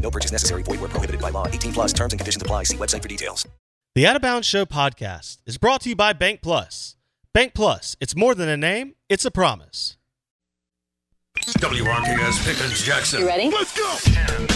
No purchase necessary. Void where prohibited by law. 18 plus terms and conditions apply. See website for details. The Out of Bounds Show podcast is brought to you by Bank Plus. Bank Plus, it's more than a name, it's a promise. WRKS Pickens Jackson. You ready? Let's go.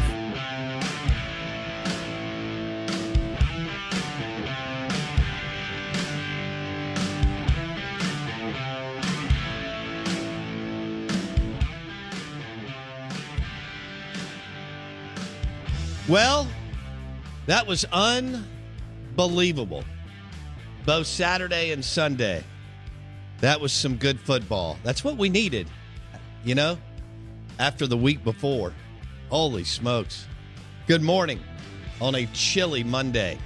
Well, that was unbelievable. Both Saturday and Sunday. That was some good football. That's what we needed, you know, after the week before. Holy smokes. Good morning on a chilly Monday.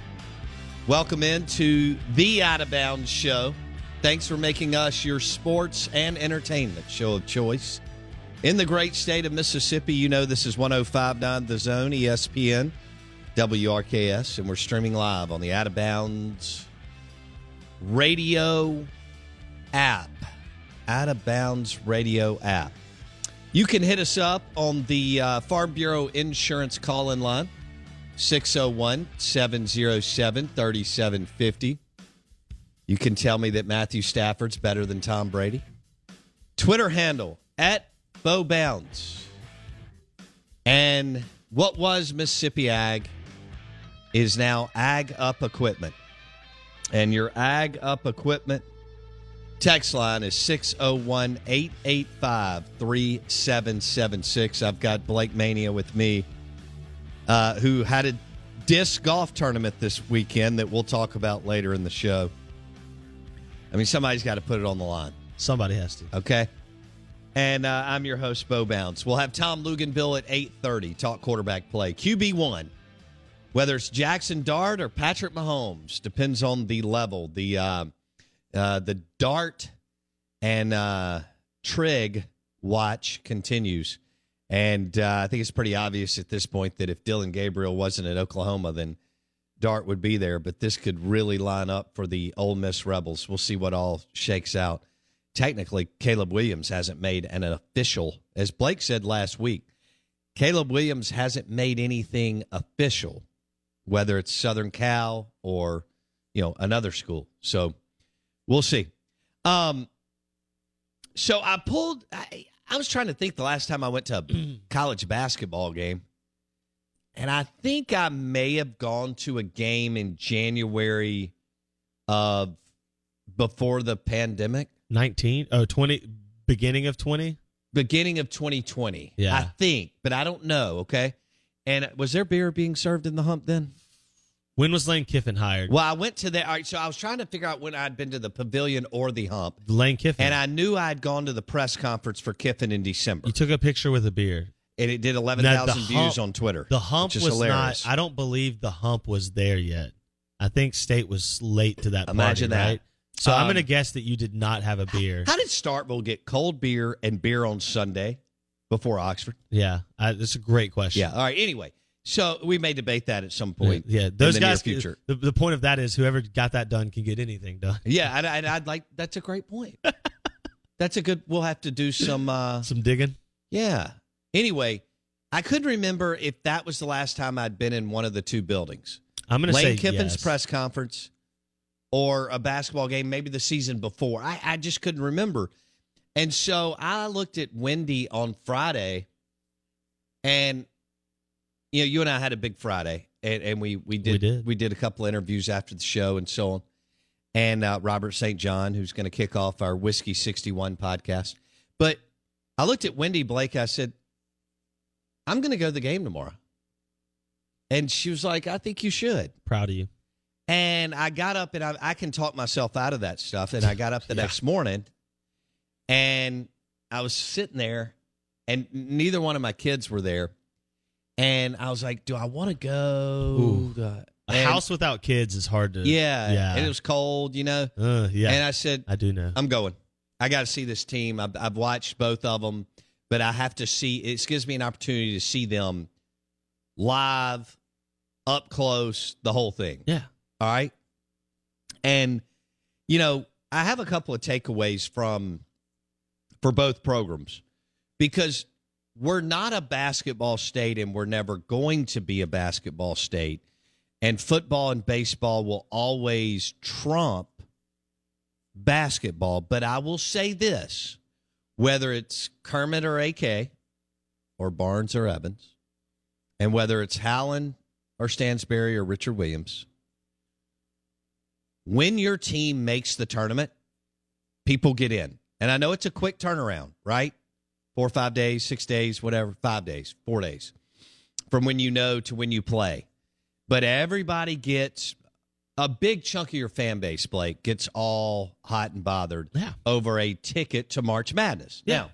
Welcome into the Out of Bounds show. Thanks for making us your sports and entertainment show of choice. In the great state of Mississippi, you know this is 1059 The Zone, ESPN, WRKS, and we're streaming live on the Out of Bounds radio app. Out of Bounds radio app. You can hit us up on the uh, Farm Bureau Insurance call in line, 601 707 3750. You can tell me that Matthew Stafford's better than Tom Brady. Twitter handle at Bo Bounds. And what was Mississippi Ag is now Ag Up Equipment. And your Ag Up Equipment text line is 601 885 3776. I've got Blake Mania with me, uh, who had a disc golf tournament this weekend that we'll talk about later in the show. I mean, somebody's got to put it on the line. Somebody has to. Okay. And uh, I'm your host, Bo Bounds. We'll have Tom Luginbill at 8.30, talk quarterback play. QB1, whether it's Jackson Dart or Patrick Mahomes, depends on the level. The uh, uh, the Dart and uh, Trigg watch continues. And uh, I think it's pretty obvious at this point that if Dillon Gabriel wasn't at Oklahoma, then Dart would be there. But this could really line up for the Ole Miss Rebels. We'll see what all shakes out technically Caleb Williams hasn't made an official, as Blake said last week. Caleb Williams hasn't made anything official, whether it's Southern Cal or you know another school. So we'll see. Um, so I pulled. I, I was trying to think the last time I went to a college basketball game, and I think I may have gone to a game in January of before the pandemic. 19 oh 20 beginning of 20 beginning of 2020 Yeah. i think but i don't know okay and was there beer being served in the hump then when was lane kiffin hired well i went to the all right so i was trying to figure out when i'd been to the pavilion or the hump lane kiffin and i knew i'd gone to the press conference for kiffin in december you took a picture with a beer and it did eleven Now, the thousand views on Twitter. The hump was hilarious. not. I don't believe the hump was there yet. I think State was late to that. Imagine party, that. Right? So I'm Um, going to guess that you did not have a beer. How did Starkville get cold beer and beer on Sunday before Oxford? Yeah, I, that's a great question. Yeah. All right. Anyway, so we may debate that at some point. Yeah, those in the guys. Future. The, the point of that is whoever got that done can get anything done. Yeah, and, and I'd like. That's a great point. that's a good. We'll have to do some. uh Some digging. Yeah. Anyway, I couldn't remember if that was the last time I'd been in one of the two buildings. I'm going to say Lane Kiffin's yes. press conference or a basketball game, maybe the season before. I, I just couldn't remember. And so I looked at Wendy on Friday, and you know, you and I had a big Friday, and, and we we did We did. a couple interviews after the show and so on. And uh, Robert St. John, who's going to kick off our Whiskey sixty one podcast, but I looked at Wendy Blake. I said, "I'm going to go to the game tomorrow," and she was like, "I think you should." Proud of you. And I got up and I, I can talk myself out of that stuff. And I got up the Yeah. next morning and I was sitting there and neither one of my kids were there. And I was like, do I want to go? Ooh. And- house without kids is hard to. Yeah. yeah. And it was cold, you know? Uh, yeah. And I said, I do know. I'm going. I got to see this team. I've, I've watched both of them, but I have to see. It gives me an opportunity to see them live, up close, the whole thing. yeah. All right. And, you know, I have a couple of takeaways from for both programs because we're not a basketball state and we're never going to be a basketball state. And football and baseball will always trump basketball. But I will say this whether it's Kermit or AK or Barnes or Evans, and whether it's Howland or Stansbury or Richard Williams, when your team makes the tournament, people get in. And I know it's a quick turnaround, right? Four or five days, six days, whatever, five days, four days from when you know to when you play. But everybody gets a big chunk of your fan base, Blake, gets all hot and bothered Yeah. over a ticket to March Madness. Yeah. Now,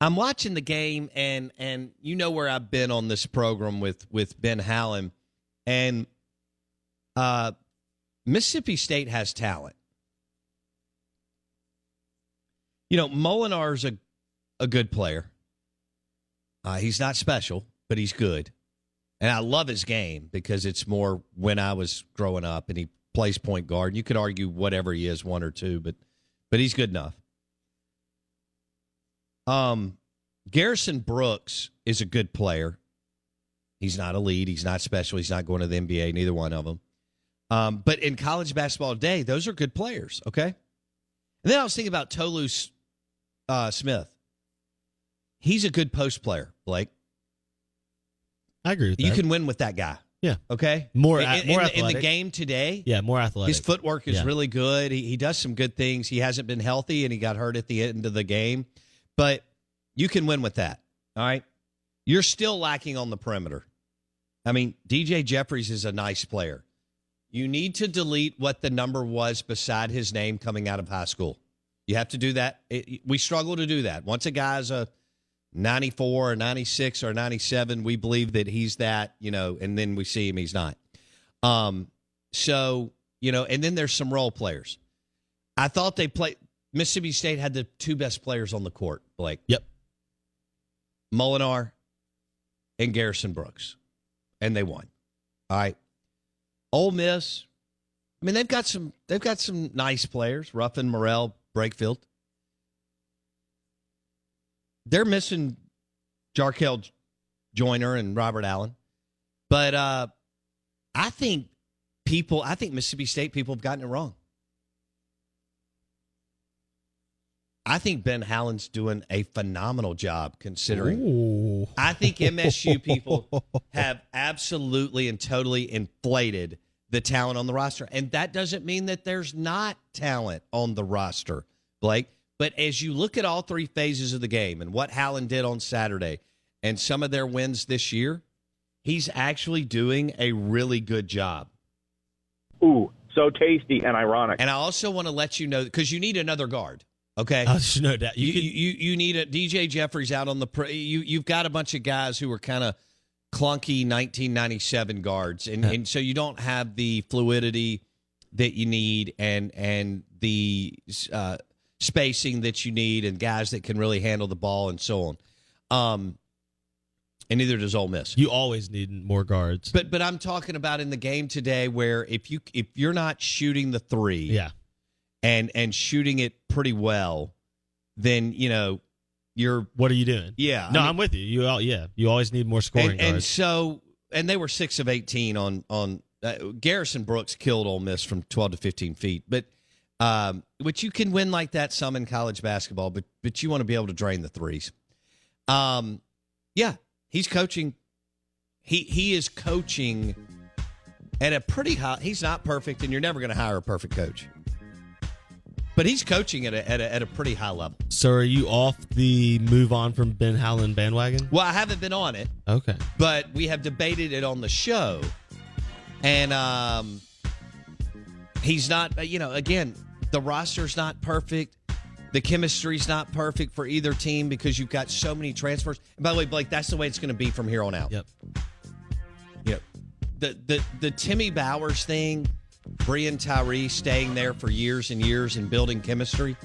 I'm watching the game, and and you know where I've been on this program with with Ben Howland, and uh, Mississippi State has talent. You know, Molinar's a a good player. Uh, he's not special, but he's good, and I love his game because it's more when I was growing up, and he plays point guard. You could argue whatever he is, one or two, but but he's good enough. Um, Garrison Brooks is a good player. He's not elite. He's not special. He's not going to the NBA. Neither one of them. Um, but in college basketball today, those are good players. Okay. And then I was thinking about Tolu uh, Smith. He's a good post player, Blake. I agree with that. You can win with that guy. Yeah. Okay. More in, in more the, in the game today. Yeah, more athletic. His footwork is Yeah. really good. He, he does some good things. He hasn't been healthy and he got hurt at the end of the game, but you can win with that. All right. You're still lacking on the perimeter. I mean, DJ Jeffries is a nice player. You need to delete what the number was beside his name coming out of high school. You have to do that. It, we struggle to do that. Once a guy's a 94 or 96 or 97, we believe that he's that, you know, and then we see him, he's not. Um, so, you know, and then there's some role players. I thought they played Mississippi State had the two best players on the court, Blake. Yep. Molinar and Garrison Brooks. And they won. All right. Ole Miss, I mean, they've got some they've got some nice players, Ruffin, Murrell, Brakefield. They're missing Jarkel Joiner and Robert Allen. But uh I think people I think Mississippi State people have gotten it wrong. I think Ben Howland's doing a phenomenal job considering Ooh. I think MSU people have absolutely and totally inflated the talent on the roster. And that doesn't mean that there's not talent on the roster, Blake. But as you look at all three phases of the game and what Howland did on Saturday and some of their wins this year, he's actually doing a really good job. Ooh, so tasty and ironic. And I also want to let you know because you need another guard. Okay, there's no doubt. you, You, you, could, you you need a DJ Jeffries out on the you you've got a bunch of guys who are kind of clunky 1997 guards and, and so you don't have the fluidity that you need and and the uh, spacing that you need and guys that can really handle the ball and so on. Um, and neither does Ole Miss. you always need more guards. But but I'm talking about in the game today where if you if you're not shooting the three, yeah, and and shooting it pretty well, then you know you're what are you doing? yeah. no, I mean- I'm with you. You all, yeah, you always need more scoring and, and so and they were six of eighteen on on uh, Garrison Brooks killed Ole Miss from twelve to fifteen feet, but um, which you can win like that some in college basketball, but but you want to be able to drain the threes. Um, yeah, he's coaching. He he is coaching at a pretty high. He's not perfect, and you're never going to hire a perfect coach. But he's coaching at a, at a at a pretty high level. so are you off the move on from Ben Howland bandwagon? Well, I haven't been on it. Okay. but we have debated it on the show and um he's not uh, you know again the roster's not perfect the chemistry's not perfect for either team because you've got so many transfers and by the way blake that's the way it's going to be from here on out Yep. you know, the the the timmy bowers thing brian tyree staying there for years and years and building chemistry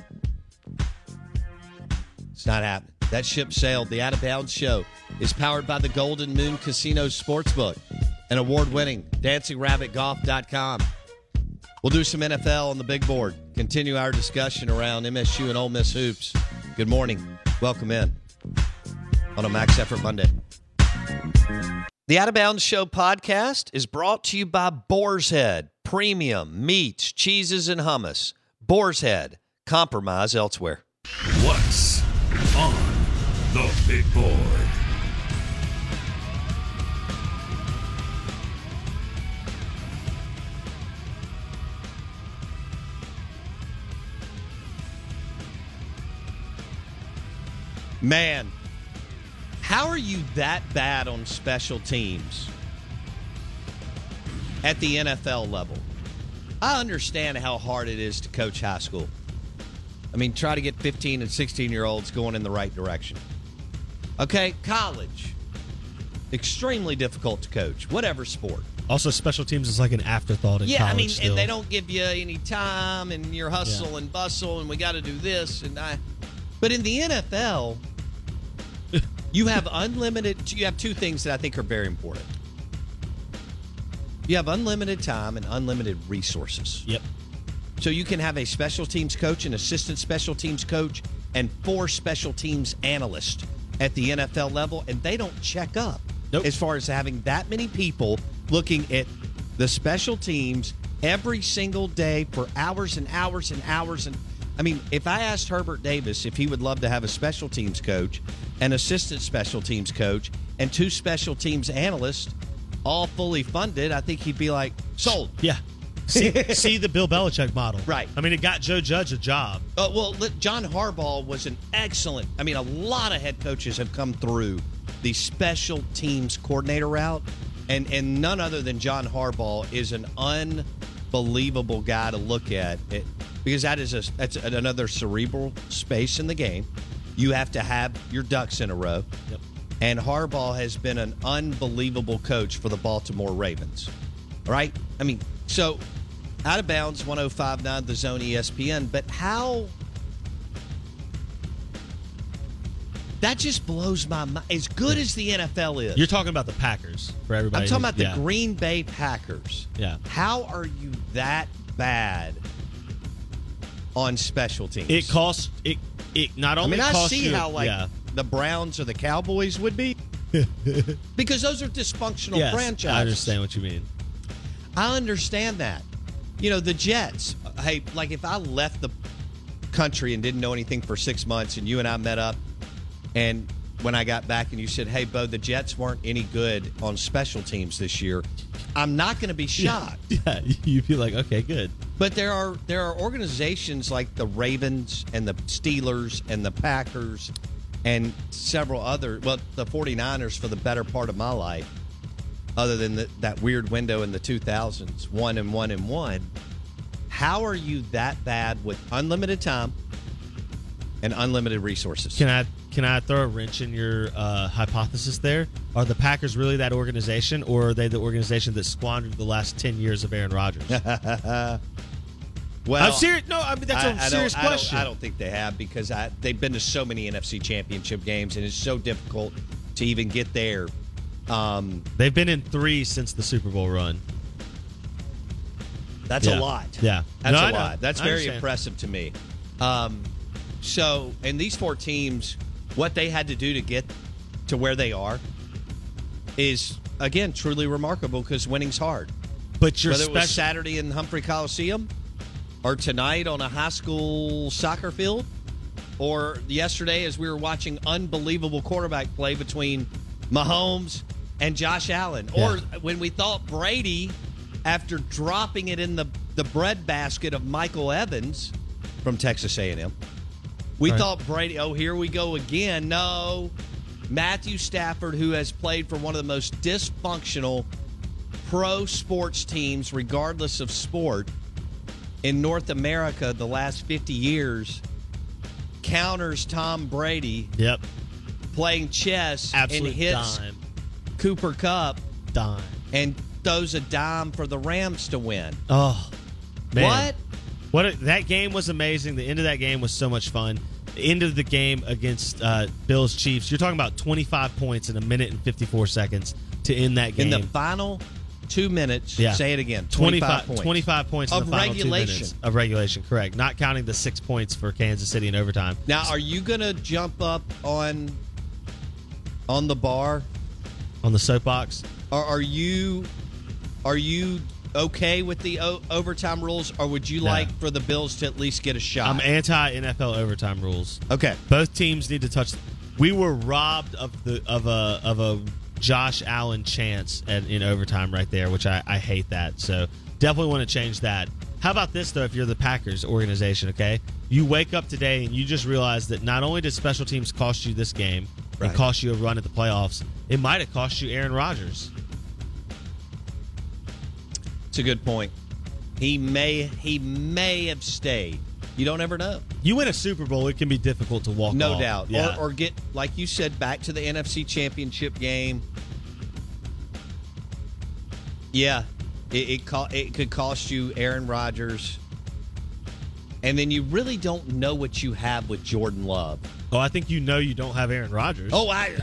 it's not happening. That ship sailed. The Out of Bounds show is powered by the Golden Moon Casino Sportsbook, an award winning dancingrabbitgolf.com. We'll do some NFL on the big board, continue our discussion around MSU and Ole Miss hoops. Good morning. Welcome in on a Max Effort Monday. The Out of Bounds Show podcast is brought to you by Boar's Head, premium meats, cheeses, and hummus. Boar's Head, compromise elsewhere. What's on the big board? Man, how are you that bad on special teams at the NFL level? I understand how hard it is to coach high school. I mean, try to get 15 and 16 year olds going in the right direction. Okay, college, extremely difficult to coach, whatever sport. Also, special teams is like an afterthought in Yeah, college. I mean, still. and they don't give you any time, and you're hustle and bustle, and we got to do this, and I. But in the NFL, you have unlimited. You have two things that I think are very important. You have unlimited time and unlimited resources. Yep. So you can have a special teams coach, an assistant special teams coach, and four special teams analysts at the NFL level, and they don't check up Nope. as far as having that many people looking at the special teams every single day for hours and hours and hours. And I mean, if I asked Hubert Davis if he would love to have a special teams coach, an assistant special teams coach, and two special teams analysts, all fully funded, I think he'd be like, sold. Yeah. See, see the Bill Belichick model. Right. I mean, it got Joe Judge a job. Uh, well, John Harbaugh was an excellent. I mean, a lot of head coaches have come through the special teams coordinator route, and and none other than John Harbaugh is an unbelievable guy to look at it, because that is a that's another cerebral space in the game. You have to have your ducks in a row. Yep. And Harbaugh has been an unbelievable coach for the Baltimore Ravens. All right? I mean, so out of bounds 1059 the zone ESPN, but how that just blows my mind. As good as the NFL is, You're talking about the Packers for everybody. I'm talking about the yeah. Green Bay Packers. Yeah. How are you that bad on special teams? It costs it. It not I only mean, I see you, how like yeah, the Browns or the Cowboys would be, because those are dysfunctional yes, franchises. I understand what you mean. I understand that. You know, the Jets. Hey, like if I left the country and didn't know anything for six months, and you and I met up, and when I got back and you said, "Hey, Bo, the Jets weren't any good on special teams this year," I'm not going to be shocked. Yeah, you'd be like, okay, good. But there are there are organizations like the Ravens and the Steelers and the Packers and several other well the 49ers for the better part of my life other than the, that weird window in the 2000s one and one and one how are you that bad with unlimited time and unlimited resources. Can I can I throw a wrench in your uh, hypothesis there? Are the Packers really that organization, or are they the organization that squandered the last ten years of Aaron Rodgers? well, I'm serious. No, I mean that's a I- I don't- serious I don't- question. I don't, think they have because I, they've been to so many NFC Championship games, and it's so difficult to even get there. Um, They've been in three since the Super Bowl run. that's Yeah. a lot. Yeah. That's No, a I lot. That's very impressive to me. Um, so, and these four teams, what they had to do to get to where they are is again truly remarkable because winning's hard. But you're Whether it was special. Saturday in Humphrey Coliseum, or tonight on a high school soccer field, or yesterday as we were watching unbelievable quarterback play between Mahomes and Josh Allen, or when we thought Brady, after dropping it in the the breadbasket of Michael Evans from Texas A&M, we Right. thought Brady. Oh, here we go again. No, Matthew Stafford, who has played for one of the most dysfunctional pro sports teams, regardless of sport, in North America the last 50 years, counters Tom Brady Yep. playing chess Absolute and hits dime. Cooper Kupp Dime. and throws a dime for the Rams to win. Oh, man. What? What a, that game was amazing. The end of that game was so much fun. The end of the game against uh, Bills Chiefs. You're talking about 25 points in a minute and 54 seconds to end that game. In the final two minutes, Yeah. say it again 25, 25, points. 25 points in Of the final two regulation. of regulation. Correct. Not counting the six points for Kansas City in overtime. Now, are you going to jump up on on the bar on the soapbox. Or are you are you okay with the o- overtime rules, or would you No. like for the Bills to at least get a shot? I'm anti NFL overtime rules. Okay. Both teams need to touch. We were robbed of the of a of a Josh Allen chance at, in overtime right there, which I, I hate that. So definitely want to change that. How about this though? If you're the Packers organization, okay, you wake up today and you just realize that not only did special teams cost you this game Right. and cost you a run at the playoffs, it might have cost you Aaron Rodgers. It's a good point. He may he may have stayed. You don't ever know. You win a Super Bowl, it can be difficult to walk. No off. doubt. Yeah. Or, or get, like you said, back to the NFC Championship game. Yeah, it it, co- it could cost you Aaron Rodgers, and then you really don't know what you have with Jordan Love. oh, I think you know you don't have Aaron Rodgers. Oh, I,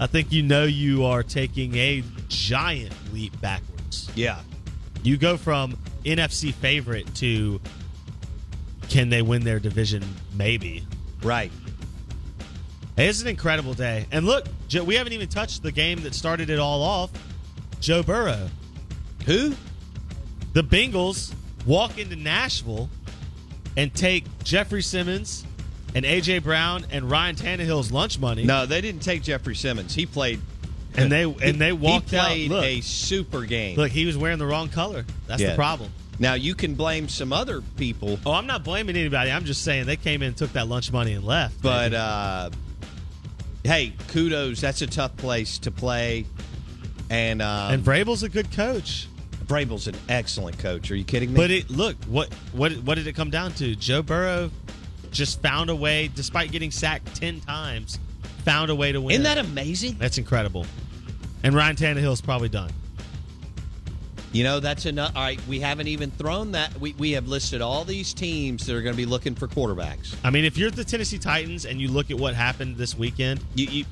I think you know you are taking a giant leap backwards. yeah. You go from NFC favorite to can they win their division? Maybe. Right. It's an incredible day. And look, Joe, we haven't even touched the game that started it all off. Joe Burrow. Who? The Bengals walk into Nashville and take Jeffrey Simmons and AJ Brown and Ryan Tannehill's lunch money. No, they didn't take Jeffrey Simmons. He played, And they and they walked he played out. Look, a super game. look, he was wearing the wrong color. That's Yeah. the problem. Now you can blame some other people, Oh, I'm not blaming anybody. I'm just saying they came in, took that lunch money, and left. but uh, hey, kudos. That's a tough place to play, and um, and Vrabel's a good coach. Vrabel's an excellent coach. Are you kidding me? But it look what what what did it come down to? Joe Burrow just found a way, despite getting sacked ten times, found a way to win. Isn't that amazing? That's incredible. And Ryan Tannehill's probably done. You know, that's enough. All right, we haven't even thrown that. We, we have listed all these teams that are going to be looking for quarterbacks. I mean, if you're the Tennessee Titans and you look at what happened this weekend, You, you,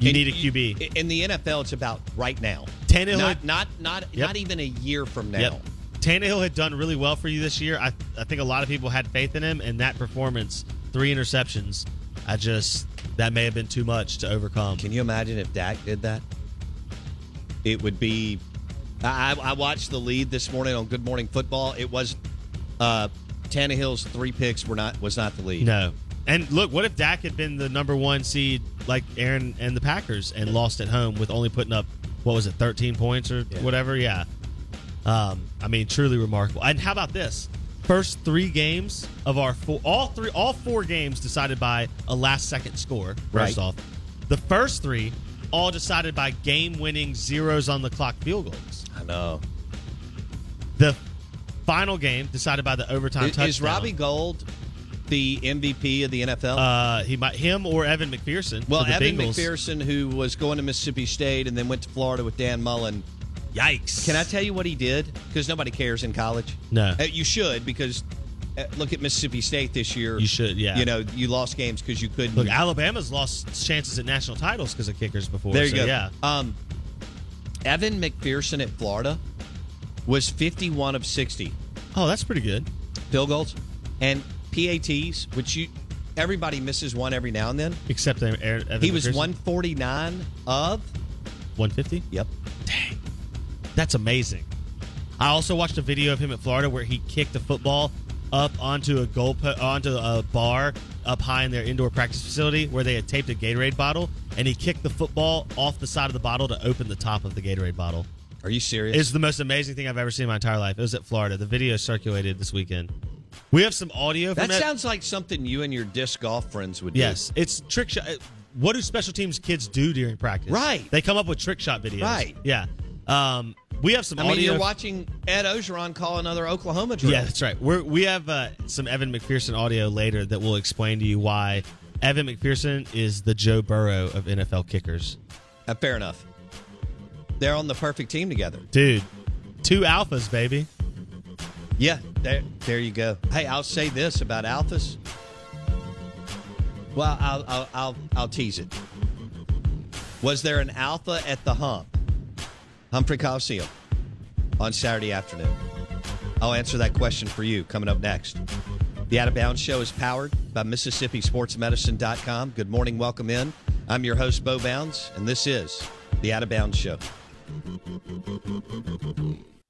you need a QB. In the NFL, it's about right now. Tannehill not not not, Yep. not even a year from now. Yep. Tannehill had done really well for you this year. I, I think a lot of people had faith in him, and that performance, three interceptions, I just that may have been too much to overcome. Can you imagine if Dak did that? It would be. I, I watched the lead this morning on Good Morning Football. It was uh, Tannehill's three picks were not was not the lead. No. And look, what if Dak had been the number one seed like Aaron and the Packers and lost at home with only putting up what was it, thirteen points or Yeah. whatever? Yeah. Um, I mean, truly remarkable. And how about this? First three games of our four, all three, all four games decided by a last second score. First Right. off, the first three all decided by game winning zeros on the clock field goals. I know. The final game decided by the overtime Is, touchdown. is Robbie Gould the MVP of the NFL? Uh, he might him or Evan McPherson. well, Evan Bengals. McPherson, who was going to Mississippi State and then went to Florida with Dan Mullen. Yikes! Can I tell you what he did? Because nobody cares in college. No. Uh, you should because uh, look at Mississippi State this year. You should, yeah. You know, you lost games because you couldn't. Look, Alabama's lost chances at national titles because of kickers before. there you so, go. Yeah. Um, Evan McPherson at Florida was 51 of 60 Oh, that's pretty good. field goals and PATs, which you everybody misses one every now and then. Except Evan Evan He was McPherson. 149 of. 150. Yep. That's amazing. I also watched a video of him at Florida where he kicked a football up onto a goal onto a bar up high in their indoor practice facility where they had taped a Gatorade bottle, and he kicked the football off the side of the bottle to open the top of the Gatorade bottle. Are you serious? It's the most amazing thing I've ever seen in my entire life. It was at Florida. The video circulated this weekend. We have some audio from that sounds like something you and your disc golf friends would do. Yes, it's trick shot. Uh, what do special teams kids do during practice? Right. They come up with trick shot videos. Right. Yeah. Um, we have some I mean, audio. you're watching Ed Orgeron call another Oklahoma drill. Yeah, that's right. We're, we have uh, some Evan McPherson audio later that will explain to you why Evan McPherson is the Joe Burrow of NFL kickers. Uh, fair enough. They're on the perfect team together. Dude, two alphas, baby. Yeah, there, there you go. Hey, I'll say this about alphas. Well, I'll, I'll, I'll, I'll tease it. Was there an alpha at the hump, Humphrey Coliseum, on Saturday afternoon? I'll answer that question for you coming up next. The Out of Bounds Show is powered by MississippiSportsMedicine.com. Good morning, welcome in. I'm your host, Bo Bounds, and this is the Out of Bounds Show.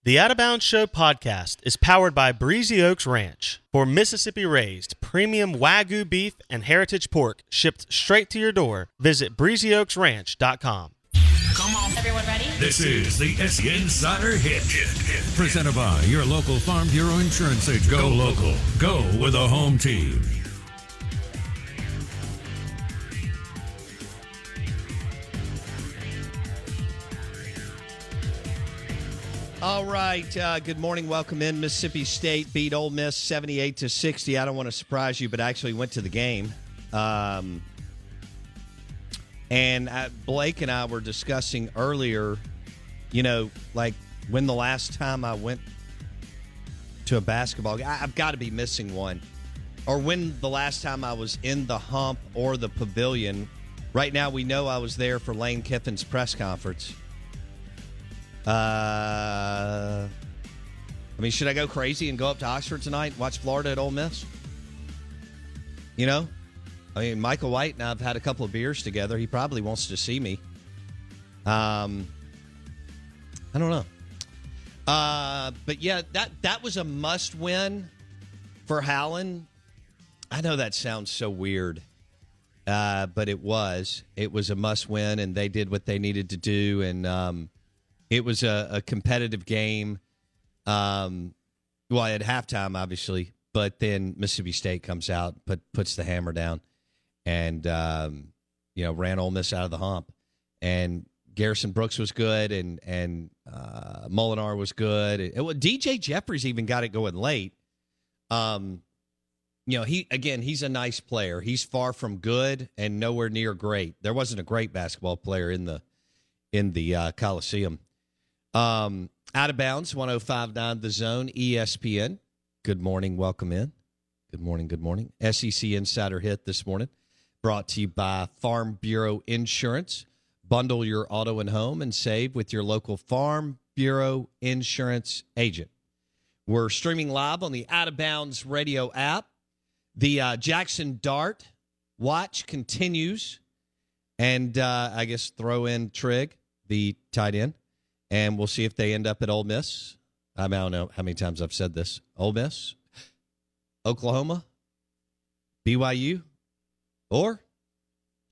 The Out of Bounds Show podcast is powered by Breezy Oaks Ranch. For Mississippi raised premium Wagyu beef and heritage pork shipped straight to your door, visit breezyoaksranch.com. Come on. Everyone ready? This is the SE Insider Hit. Presented by your local Farm Bureau Insurance agent. Go local. Go with a home team. All right. Uh, good morning. Welcome in. Mississippi State beat Ole Miss 78 to 60. I don't want to surprise you, but I actually went to the game. Um, and uh, Blake and I were discussing earlier, you know, like when the last time I went to a basketball I- I've got to be missing one. Or when the last time I was in the hump or the pavilion. Right now, we know I was there for Lane Kiffin's press conference. Uh, I mean, should I go crazy and go up to Oxford tonight and watch Florida at Ole Miss? You know, I mean, Michael White and I've had a couple of beers together. He probably wants to see me. Um, I don't know. Uh, but yeah, that that was a must win for Howland. I know that sounds so weird, uh, but it was. It was a must win, and they did what they needed to do, and um, it was a, a competitive game. Um, well, at halftime, obviously, but then Mississippi State comes out, put puts the hammer down, and um, you know ran Ole Miss out of the hump. And Garrison Brooks was good, and and uh, Molinar was good. It, it- DJ Jeffries even got it going late. Um, you know, he again, he's a nice player. He's far from good and nowhere near great. There wasn't a great basketball player in the in the uh, Coliseum. Um, out of bounds, 1059 the zone, ESPN. Good morning, welcome in. Good morning, good morning. SEC Insider Hit this morning, brought to you by Farm Bureau Insurance. Bundle your auto and home and save with your local Farm Bureau Insurance agent. We're streaming live on the Out of Bounds radio app. The uh, Jackson Dart watch continues. And uh, I guess throw in Trigg, the tight end, and we'll see if they end up at Ole Miss. I don't know how many times I've said this. Ole Miss, Oklahoma, BYU, or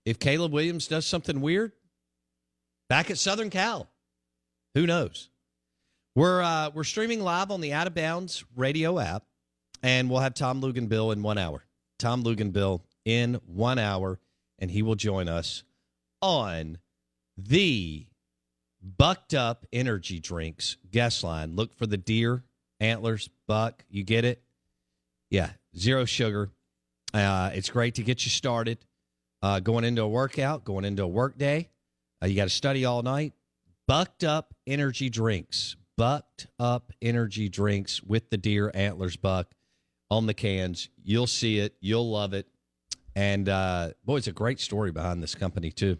if Caleb Williams does something weird, back at Southern Cal. Who knows? We're uh, we're streaming live on the Out of Bounds radio app, and we'll have Tom Luginbill in one hour. Tom Luginbill in one hour, and he will join us on the Bucked Up Energy Drinks guest line. Look for the deer antlers, buck. You get it? Yeah, zero sugar. Uh, it's great to get you started. Uh, going into a workout, going into a work day. Uh, you got to study all night. Bucked up energy drinks. Bucked up energy drinks with the deer antlers buck on the cans. You'll see it. You'll love it. And uh, boy, it's a great story behind this company too.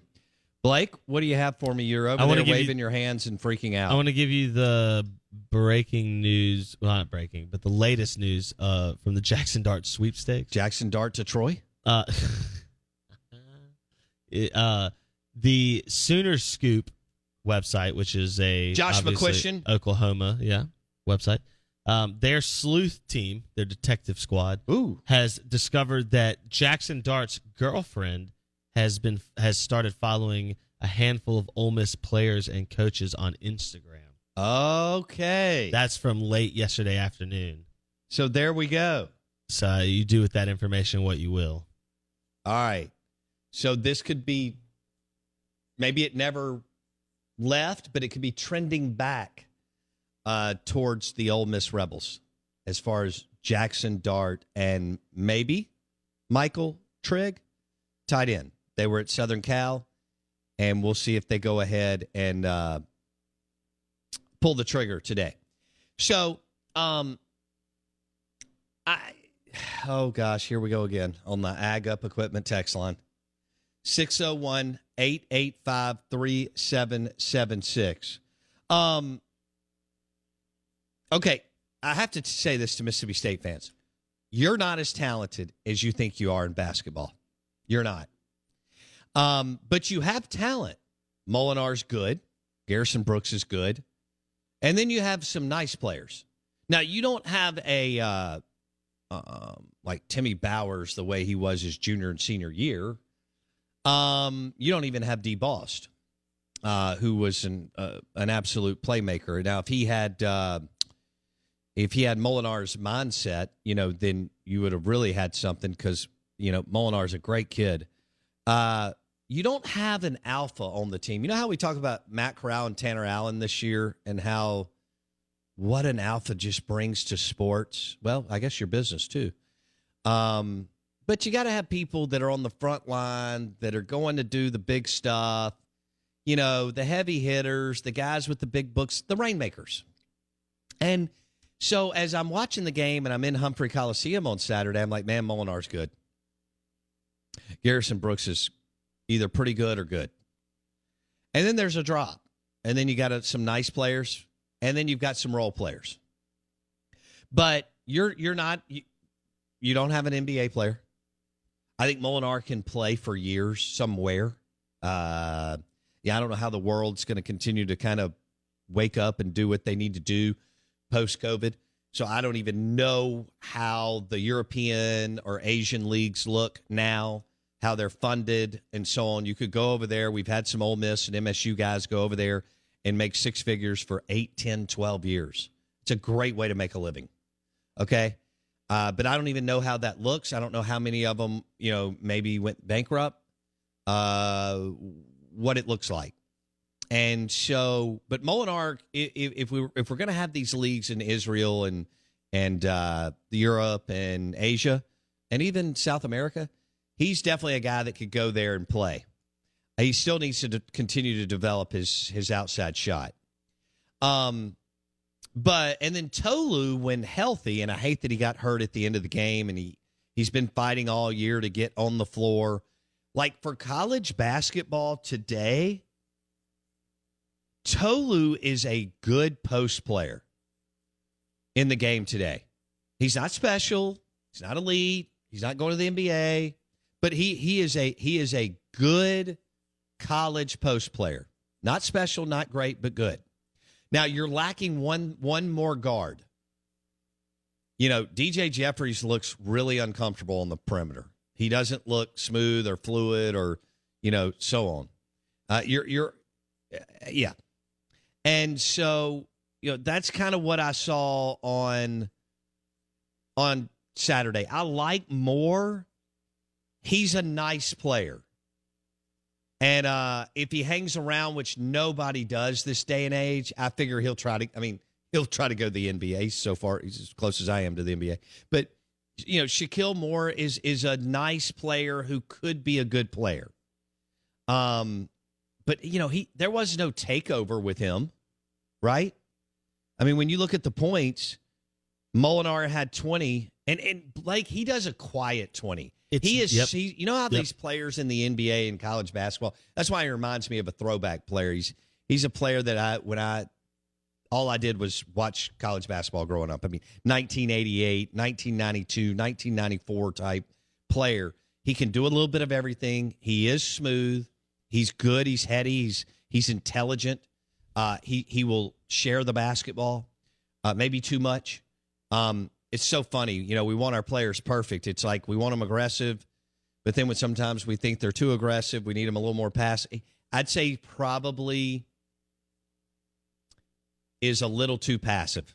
Blake, what do you have for me? You're over I there give you- waving your hands and freaking out. I want to give you the breaking news. Well, not breaking, but the latest news uh, from the Jackson Dart sweepstakes. Jackson Dart to Troy. Uh, it, uh, the Sooner Scoop website, which is a Josh McCuistion. Oklahoma, yeah, website. Um, their sleuth team, their detective squad, Ooh. has discovered that Jackson Dart's girlfriend has been has started following a handful of Ole Miss players and coaches on Instagram. Okay. That's from late yesterday afternoon. so there we go. So you do with that information what you will. All right. So this could be maybe it never left, but it could be trending back uh, towards the Ole Miss Rebels as far as Jackson Dart and maybe Michael Trigg tied in. They were at Southern Cal, and we'll see if they go ahead and uh, pull the trigger today. So, um, I oh gosh, here we go again on the Ag Up Equipment text line. 601 885 3776. Um, okay, I have to say this to Mississippi State fans. You're not as talented as you think you are in basketball. You're not. Um, but you have talent. Molinar's good. Garrison Brooks is good. And then you have some nice players. Now, you don't have a uh, um, like Timmy Bowers the way he was his junior and senior year. Um, you don't even have Dee Bost, uh, who was an uh, an absolute playmaker. Now, if he had uh, if he had Molinar's mindset, you know, then you would have really had something because you know Molinar's a great kid. Uh, you don't have an alpha on the team. You know how we talk about Matt Corral and Tanner Allen this year, and how what an alpha just brings to sports. Well, I guess your business too. Um, but you got to have people that are on the front line that are going to do the big stuff. You know, the heavy hitters, the guys with the big books, the rainmakers. And so as I'm watching the game and I'm in Humphrey Coliseum on Saturday, I'm like, man, Molinar's good. Garrison Brooks is either pretty good or good. And then there's a drop. And then you got some nice players, and then you've got some role players. But you're you're not you, you don't have an NBA player. I think Molinar can play for years somewhere. Uh, yeah, I don't know how the world's going to continue to kind of wake up and do what they need to do post COVID. So I don't even know how the European or Asian leagues look now, how they're funded and so on. You could go over there. We've had some Ole Miss and MSU guys go over there and make six figures for 8, 10, 12 years. It's a great way to make a living. Okay? Uh, but I don't even know how that looks. I don't know how many of them, you know, maybe went bankrupt. Uh, what it looks like, and so, but Molinar, if, if we if we're going to have these leagues in Israel and and uh, Europe and Asia and even South America, he's definitely a guy that could go there and play. He still needs to de- continue to develop his his outside shot. Um, but and then Tolu, when healthy, and I hate that he got hurt at the end of the game, and he he's been fighting all year to get on the floor. Like for college basketball today, Tolu is a good post player in the game today. He's not special. He's not elite. He's not going to the NBA, but he he is a he is a good college post player. Not special, not great, but good. Now you're lacking one one more guard. You know, DJ Jeffries looks really uncomfortable on the perimeter. He doesn't look smooth or fluid or you know so on. Uh, you're you're yeah, and so you know that's kind of what I saw on on Saturday. I like Moore. He's a nice player. And uh, if he hangs around, which nobody does this day and age, I figure he'll try to. I mean, he'll try to go to the NBA. So far, he's as close as I am to the NBA. But you know, Shakeel Moore is is a nice player who could be a good player. Um, but you know, he there was no takeover with him, right? I mean, when you look at the points, Molinar had twenty, and and Blake he does a quiet twenty. It's- he is, yep. he, you know how Yep. these players in the NBA and college basketball. That's why he reminds me of a throwback player. He's he's a player that I when I all I did was watch college basketball growing up. I mean, 1988, 1992, 1994 type player. He can do a little bit of everything. He is smooth. He's good. He's heady. He's he's intelligent. Uh, he he will share the basketball, uh, maybe too much. Um, it's so funny. You know, we want our players perfect. It's like we want them aggressive, but then when sometimes we think they're too aggressive, we need them a little more passive. I'd say probably is a little too passive.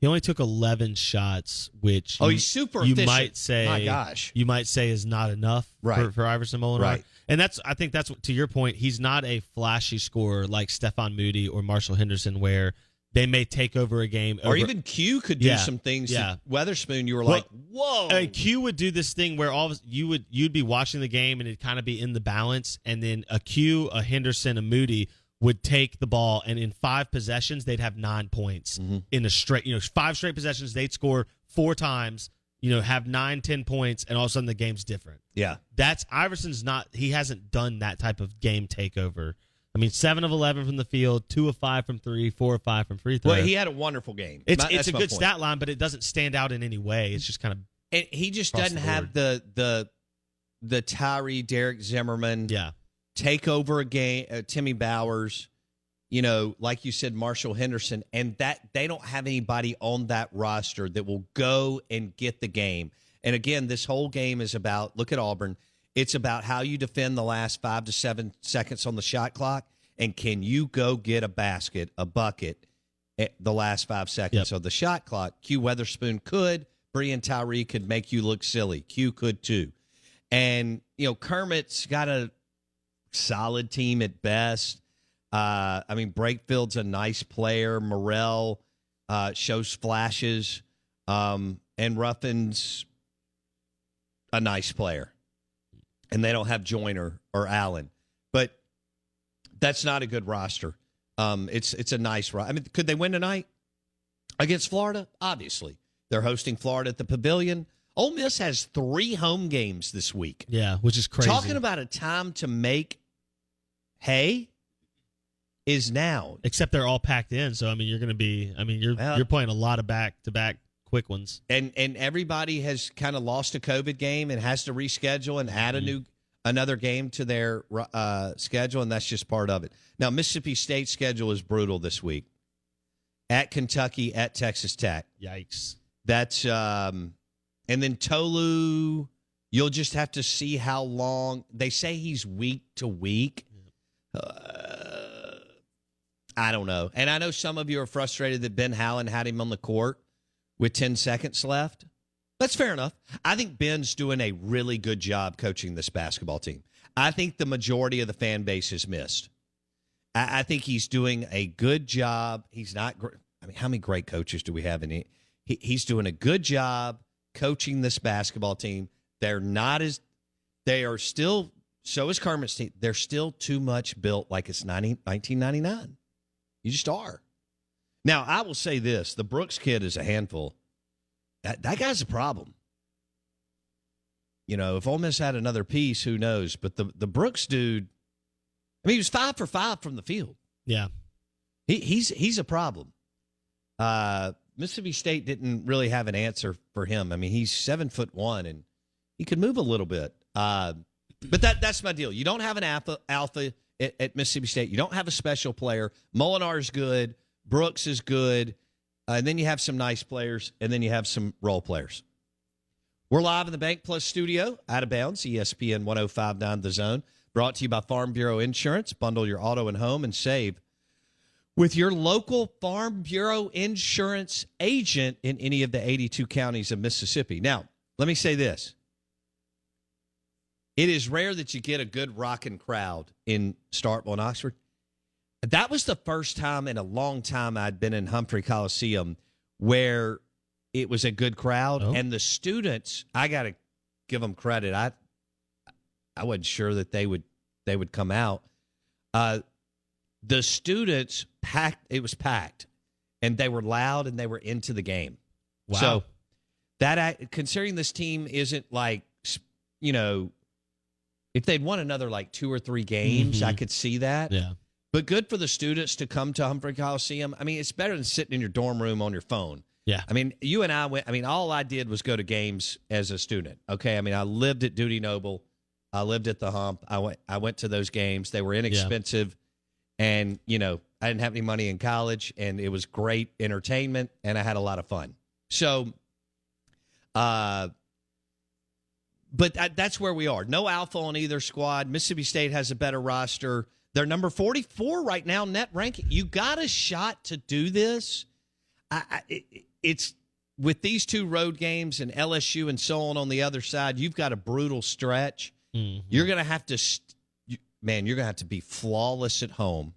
He only took 11 shots, which Oh, you- he's super You efficient. might say, My gosh. you might say is not enough Right. for, for Iverson Molinar. Right. And that's, I think that's to your point. He's not a flashy scorer like Stefan Moody or Marshall Henderson, where they may take over a game, Or even Q could do Yeah, some things. yeah. Weatherspoon, you were Well, like, whoa. Q would do this thing where all of, you would you'd be watching the game and it'd kind of be in the balance, and then a Q, a Henderson, a Moody would take the ball, and in five possessions they'd have nine points Mm-hmm. in a straight, you know, five straight possessions they'd score four times, you know, have nine, ten points, and all of a sudden the game's different. yeah. That's Iverson's not. He hasn't done that type of game takeover. I mean, seven of eleven from the field, two of five from three, four of five from free throw. Well, he had a wonderful game. it's My- it's a good point. stat line, but it doesn't stand out in any way. It's just kind of And he just doesn't the have the the the Tyree Derek Zimmerman yeah. take over a game. Uh, Timmy Bowers, you know, like you said, Marshall Henderson, and that they don't have anybody on that roster that will go and get the game. And again, this whole game is about look at Auburn. It's about how you defend the last five to seven seconds on the shot clock, and can you go get a basket, a bucket, at the last five seconds Yep. of the shot clock? Q Weatherspoon could. Breein Tyree could make you look silly. Q could too. And you know, Kermit's got a solid team at best. Uh, I mean, Brakefield's a nice player. Murrell uh, shows flashes, um, and Ruffin's a nice player. And they don't have Joiner or Allen, but that's not a good roster. Um, it's it's a nice. ro- I mean, could they win tonight against Florida? Obviously, they're hosting Florida at the Pavilion. Ole Miss has three home games this week. Yeah, which is crazy. Talking about a time to make hay is now. except they're all packed in, so I mean, you're going to be. I mean, you're Well- you're playing a lot of back to back quick ones. And and everybody has kind of lost a COVID game and has to reschedule and add a new another game to their uh, schedule, and that's just part of it. Now Mississippi State's schedule is brutal this week. At Kentucky, at Texas Tech. Yikes! That's um, and then Tolu. You'll just have to see how long they say he's week to week. Uh, I don't know, and I know some of you are frustrated that Ben Howland had him on the court with ten seconds left. That's fair enough. I think Ben's doing a really good job coaching this basketball team. I think the majority of the fan base has missed. I, I think he's doing a good job. He's not. I mean, how many great coaches do we have in it? He, he's doing a good job coaching this basketball team. They're not as. They are still. So is Carmen's team. They're still too much built like it's 90, 1999. You just are. Now, I will say this: the Brooks kid is a handful. That that guy's a problem. You know, if Ole Miss had another piece, who knows? But the the Brooks dude, I mean, he was five for five from the field. Yeah, He, he's he's a problem. Uh, Mississippi State didn't really have an answer for him. I mean, he's seven foot one and he could move a little bit. Uh, but that that's my deal. You don't have an alpha alpha at, at Mississippi State. You don't have a special player. Molinar is good. Brooks is good. Uh, and then you have some nice players, and then you have some role players. We're live in the Bank Plus studio, out of bounds, ESPN 1059 The Zone, brought to you by Farm Bureau Insurance. Bundle your auto and home and save with your local Farm Bureau insurance agent in any of the 82 counties of Mississippi. Now, let me say this. It is rare that you get a good rocking crowd in Starkville and Oxford. That was the first time in a long time I'd been in Humphrey Coliseum where it was a good crowd Oh. and the students. I got to give them credit. I I wasn't sure that they would they would come out. Uh, the students packed. It was packed, and they were loud and they were into the game. Wow. So that I, considering this team isn't like you know, if they'd won another like two or three games, Mhm. I could see that. Yeah. But good for the students to come to Humphrey Coliseum. I mean, it's better than sitting in your dorm room on your phone. Yeah. I mean, you and I went. I mean, all I did was go to games as a student. Okay. I mean, I lived at Dudy Noble. I lived at the Hump. I went. I went to those games. They were inexpensive, and you know, I didn't have any money in college, and it was great entertainment, and I had a lot of fun. So, uh, but that, that's where we are. No alpha on either squad. Mississippi State has a better roster. They're number 44 right now net ranking. You got a shot to do this. I, I, it, it's with these two road games and LSU and so on on the other side. You've got a brutal stretch. Mhm. You're going to have to, st- you, man. You're going to have to be flawless at home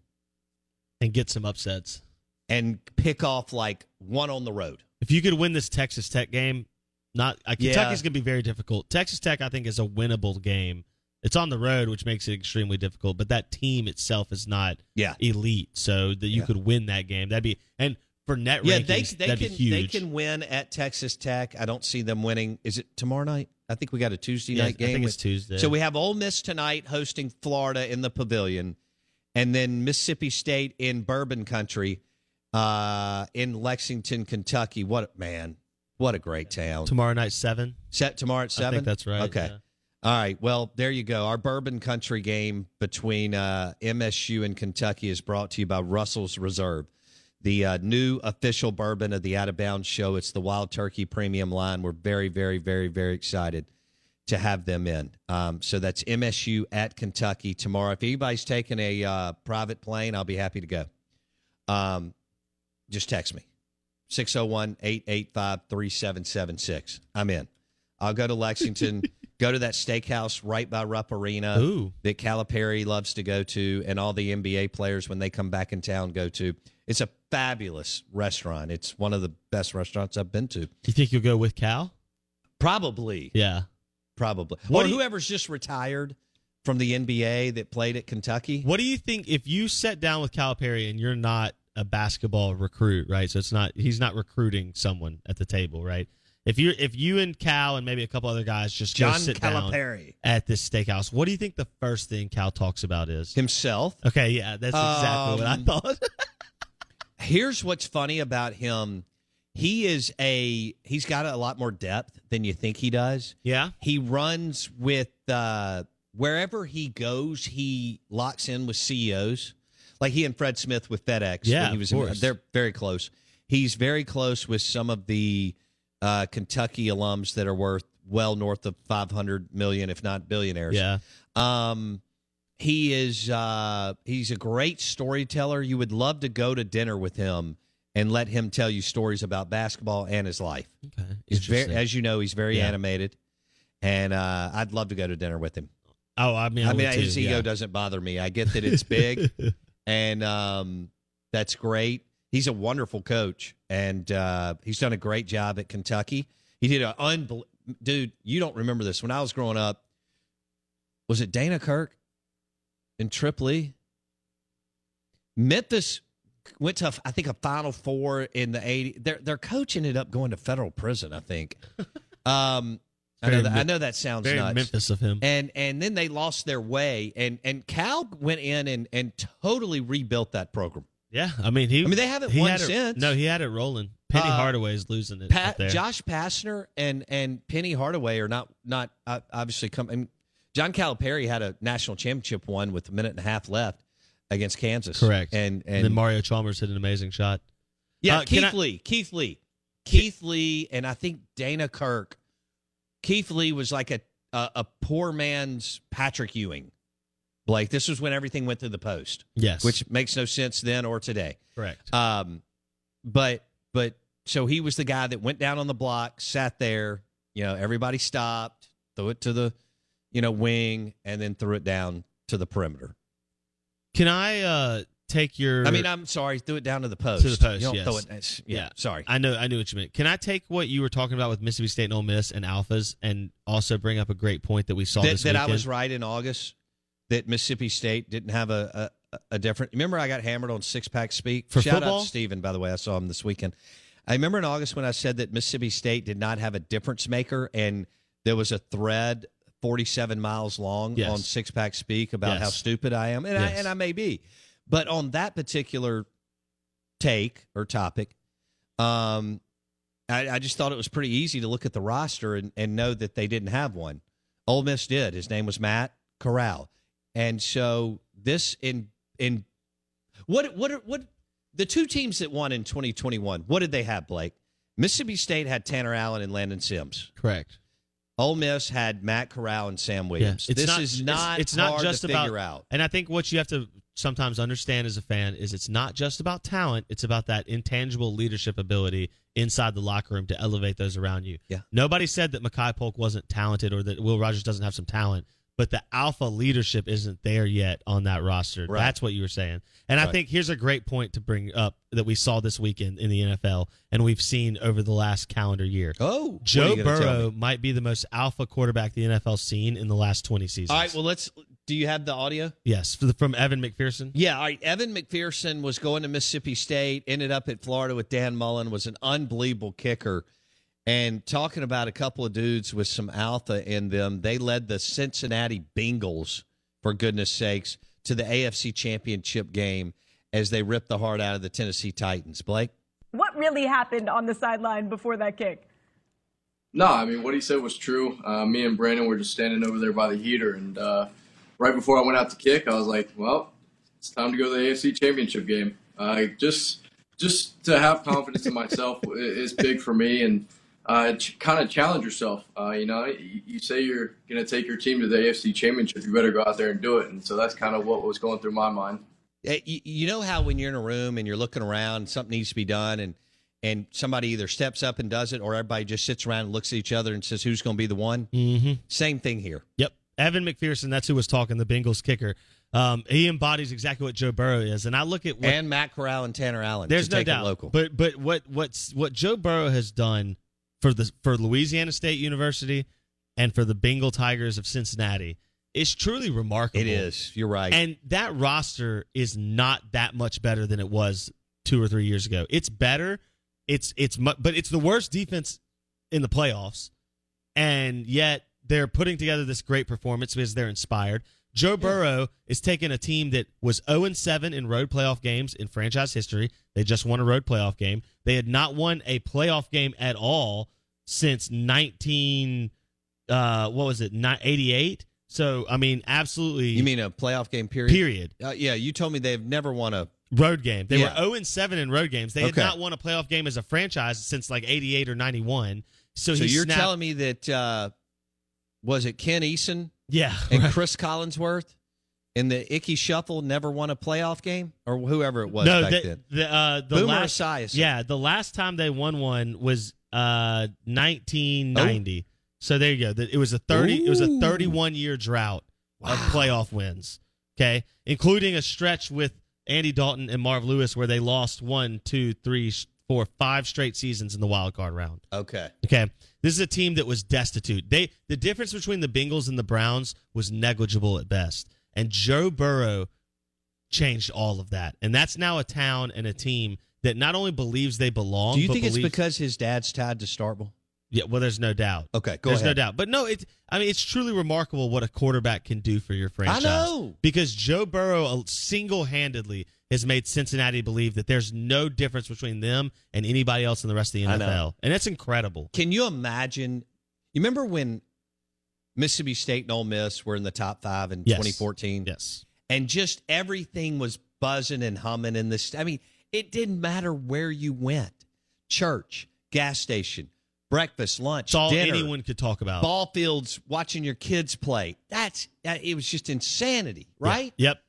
And get some upsets. and pick off like one on the road. If you could win this Texas Tech game, not uh, Yeah. Kentucky's going to be very difficult. Texas Tech, I think, is a winnable game. It's on the road, which makes it extremely difficult. But that team itself is not Yeah. elite, so that you Yeah. could win that game. That'd be and for net Yeah, rankings, they they can they can win at Texas Tech. I don't see them winning. Is it tomorrow night? I think we got a Tuesday Yeah, night game. I think it's Tuesday. So we have Ole Miss tonight hosting Florida in the Pavilion, and then Mississippi State in Bourbon Country, uh, in Lexington, Kentucky. What man! What a great town. tomorrow night seven. Set tomorrow at I seven. think that's right. Okay. yeah. All right. Well, there you go. Our Bourbon Country game between uh, MSU and Kentucky is brought to you by Russell's Reserve, the uh, new official bourbon of the Out of Bounds show. It's the Wild Turkey Premium line. We're very, very, very, very excited to have them in. Um, so that's MSU at Kentucky tomorrow. If anybody's taking a uh, private plane, I'll be happy to go. Um, just text me 601 885 3776. I'm in. I'll go to Lexington, go to that steakhouse right by Rupp Arena Ooh. that Calipari loves to go to, and all the NBA players when they come back in town go to. It's a fabulous restaurant. It's one of the best restaurants I've been to. Do you think you'll go with Cal? Probably, Yeah. probably. What or you- whoever's just retired from the NBA that played at Kentucky. What do you think if you sat down with Calipari and you're not a basketball recruit, right? So it's not he's not recruiting someone at the table, right? If you if you and Cal and maybe a couple other guys just John sit down at this steakhouse, what do you think the first thing Cal talks about is? himself. Okay, yeah, that's exactly what I Um, thought. Here's what's funny about him. He is a he's got a lot more depth than you think he does. yeah, He runs with uh, wherever he goes. He locks in with CEOs, like he and Fred Smith with FedEx. Yeah, he of was in- they're very close. He's very close with some of the uh, Kentucky alums that are worth well north of five hundred million, if not billionaires. yeah. Um, he is uh, he's a great storyteller. You would love to go to dinner with him and let him tell you stories about basketball and his life. Okay, He's very, as you know, he's very Yeah. animated, and uh, I'd love to go to dinner with him. oh, I mean, I, I mean, his too, ego yeah. doesn't bother me. I get that it's big, and um, that's great. He's a wonderful coach, and uh, he's done a great job at Kentucky. He did an unbel- dude. You don't remember this when I was growing up. Was it Dana Kirk in Tripoli? Memphis went to I think a Final Four in the '80s. Their their coach ended up going to federal prison. I think. Um, I know that, I know that sounds Very nuts Memphis of him. and and then they lost their way and and Cal went in and and totally rebuilt that program. Yeah, I mean, he. I mean, they haven't he won had it- since. No, he had it rolling. Penny Uh, Hardaway's losing it. Pat, up there. Josh Pastner and and Penny Hardaway are not not uh, obviously come. I mean, John Calipari had a national championship one with a minute and a half left against Kansas. correct. And and, and then Mario Chalmers hit an amazing shot. yeah, Uh, can Keith I- Lee, Keith Lee, Keith Lee, and I think Dana Kirk. Keith Lee was like a a, a poor man's Patrick Ewing. Blake, this was when everything went to the post. Yes, which makes no sense then or today. correct. Um, but but so he was the guy that went down on the block, sat there. You know, everybody stopped, threw it to the, you know, wing, and then threw it down to the perimeter. Can I uh take your? I mean, I'm sorry. Threw it down to the post. to the post. You don't yes. throw it. it's- Yeah, Sorry. I know. I knew what you meant. Can I take what you were talking about with Mississippi State and Ole Miss and Alphas, and also bring up a great point that we saw that, that I was right in August that Mississippi State didn't have a, a, a different. Remember, I got hammered on six pack speak For Shout football? out to Steven, by the way. I saw him this weekend. I remember in August when I said that Mississippi State did not have a difference maker, and there was a thread 47 miles long Yes. on six pack speak about Yes. how stupid I am, and I, and I may be, but on that particular take or topic, um, I, I just thought it was pretty easy to look at the roster and, and know that they didn't have one. Ole Miss did. His name was Matt Corral, and so this in in what what are- what the two teams that won in 2021. What did they have, Blake? Mississippi State had Tanner Allen and Landon Sims. correct. Ole Miss had Matt Corral and Sam Williams. It's this not, is not It's, not hard just about. figure out. And I think what you have to sometimes understand as a fan is it's not just about talent. It's about that intangible leadership ability inside the locker room to elevate those around you. Yeah. Nobody said that Makai Polk wasn't talented or that Will Rogers doesn't have some talent, but the alpha leadership isn't there yet on that roster. Right. That's what you were saying. And I think here's a great point to bring up that we saw this weekend in the NFL and we've seen over the last calendar year. Oh, Joe you gonna tell Burrow might be the most alpha quarterback the NFL's seen in the last 20 seasons. All right. Well, let's. Do you have the audio? yes, from Evan McPherson. Yeah, all right. Evan McPherson was going to Mississippi State, ended up at Florida with Dan Mullen, was an unbelievable kicker. And talking about a couple of dudes with some alpha in them, they led the Cincinnati Bengals, for goodness sakes, to the AFC Championship game as they ripped the heart out of the Tennessee Titans. Blake? What really happened on the sideline before that kick? No, I mean what he said was true. Uh, me and Brandon were just standing over there by the heater, and uh, right before I went out to kick, I was like, "Well, it's time to go to the AFC Championship game." Uh, just, just to have confidence in myself is big for me, and uh, ch- kind of challenge yourself. Uh, you know, you, you say you're going to take your team to the AFC Championship, you better go out there and do it. And so that's kind of what was going through my mind. You, you know how when you're in a room and you're looking around, something needs to be done, and and somebody either steps up and does it, or everybody just sits around and looks at each other and says, "Who's going to be the one?" Mm-hmm. Same thing here. Yep. Evan McPherson, that's who was talking, the Bengals kicker. Um, he embodies exactly what Joe Burrow is. And I look at what and Matt Corral and Tanner Allen. there's to no take doubt. local. But but what what's what Joe Burrow has done for the for Louisiana State University and for the Bengal Tigers of Cincinnati is truly remarkable. it is. You're right. And that roster is not that much better than it was two or three years ago. It's better. It's it's mu- but it's the worst defense in the playoffs, and yet they're putting together this great performance because they're inspired. Joe Burrow is taking a team that was 0 7 in road playoff games in franchise history. They just won a road playoff game. They had not won a playoff game at all since 19 uh what was it? 88. So I mean absolutely you mean a playoff game period? period. Uh, yeah, you told me they've never won a. Road game. They Yeah. were 0 and 7 in road games. They had not won a playoff game as a franchise since like 88 or 91. So, So you're snapped- telling me that uh, was it Ken Eason Yeah. and right. Cris Collinsworth in the Ickey Shuffle never won a playoff game, or whoever it was no, back the, then? the, uh, the Boomer last, Esiason. Yeah, the last time they won one was uh 1990. So there you go. It was a 30 it was a 31 year drought of playoff wins. Okay, including a stretch with Andy Dalton and Marv Lewis where they lost one, two, three, four, five straight seasons in the wild card round. Okay. Okay. This is a team that was destitute. They the difference between the Bengals and the Browns was negligible at best. And Joe Burrow changed all of that. And that's now a town and a team that not only believes they belong, Do you think it's because his dad's tied to Starkville? Yeah, well there's no doubt. Okay, go there's ahead. no doubt. But no, it's I mean it's truly remarkable what a quarterback can do for your franchise. I know. Because Joe Burrow uh, single-handedly has made Cincinnati believe that there's no difference between them and anybody else in the rest of the NFL. And that's incredible. Can you imagine? You remember when Mississippi State and Ole Miss were in the top five in Yes. 2014? Yes. and just everything was buzzing and humming in this. I mean, it didn't matter where you went church, gas station, breakfast, lunch, It's all dinner, anyone could talk about. ball fields, watching your kids play. That's it was just insanity, right? Yep.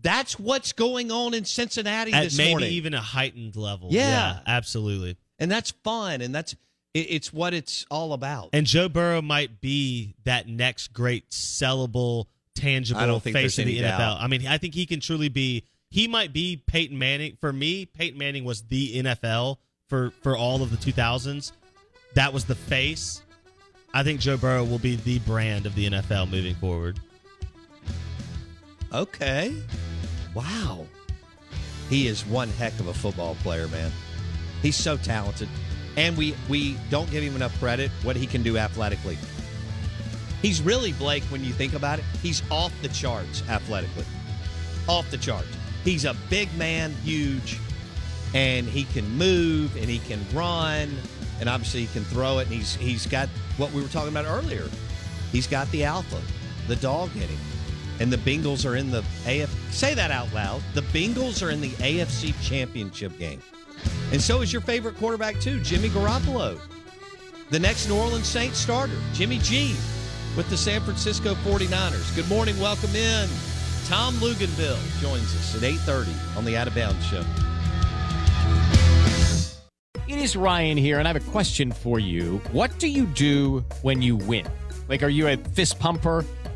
That's what's going on in Cincinnati At this maybe morning. even a heightened level. Yeah. absolutely. and that's fun, and that's it, it's what it's all about. And Joe Burrow might be that next great sellable, tangible I don't think face of the NFL. doubt. I mean, I think he can truly be he might be Peyton Manning. For me, Peyton Manning was the NFL for for all of the 2000s. That was the face. I think Joe Burrow will be the brand of the NFL moving forward. Okay. Wow. He is one heck of a football player, man. He's so talented. And we we don't give him enough credit what he can do athletically. He's really Blake when you think about it. He's off the charts athletically. Off the charts. He's a big man, huge, and he can move and he can run and obviously he can throw it and he's he's got what we were talking about earlier. He's got the alpha, the dog in him. And the Bengals are in the AF say that out loud. The Bengals are in the AFC championship game. And so is your favorite quarterback too, Jimmy Garoppolo. The next New Orleans Saints starter, Jimmy G with the San Francisco 49ers. Good morning, welcome in. Tom Luginbill joins us at 8:30 on the Out of Bounds show. It is Ryan here, and I have a question for you. What do you do when you win? Like, are you a fist pumper?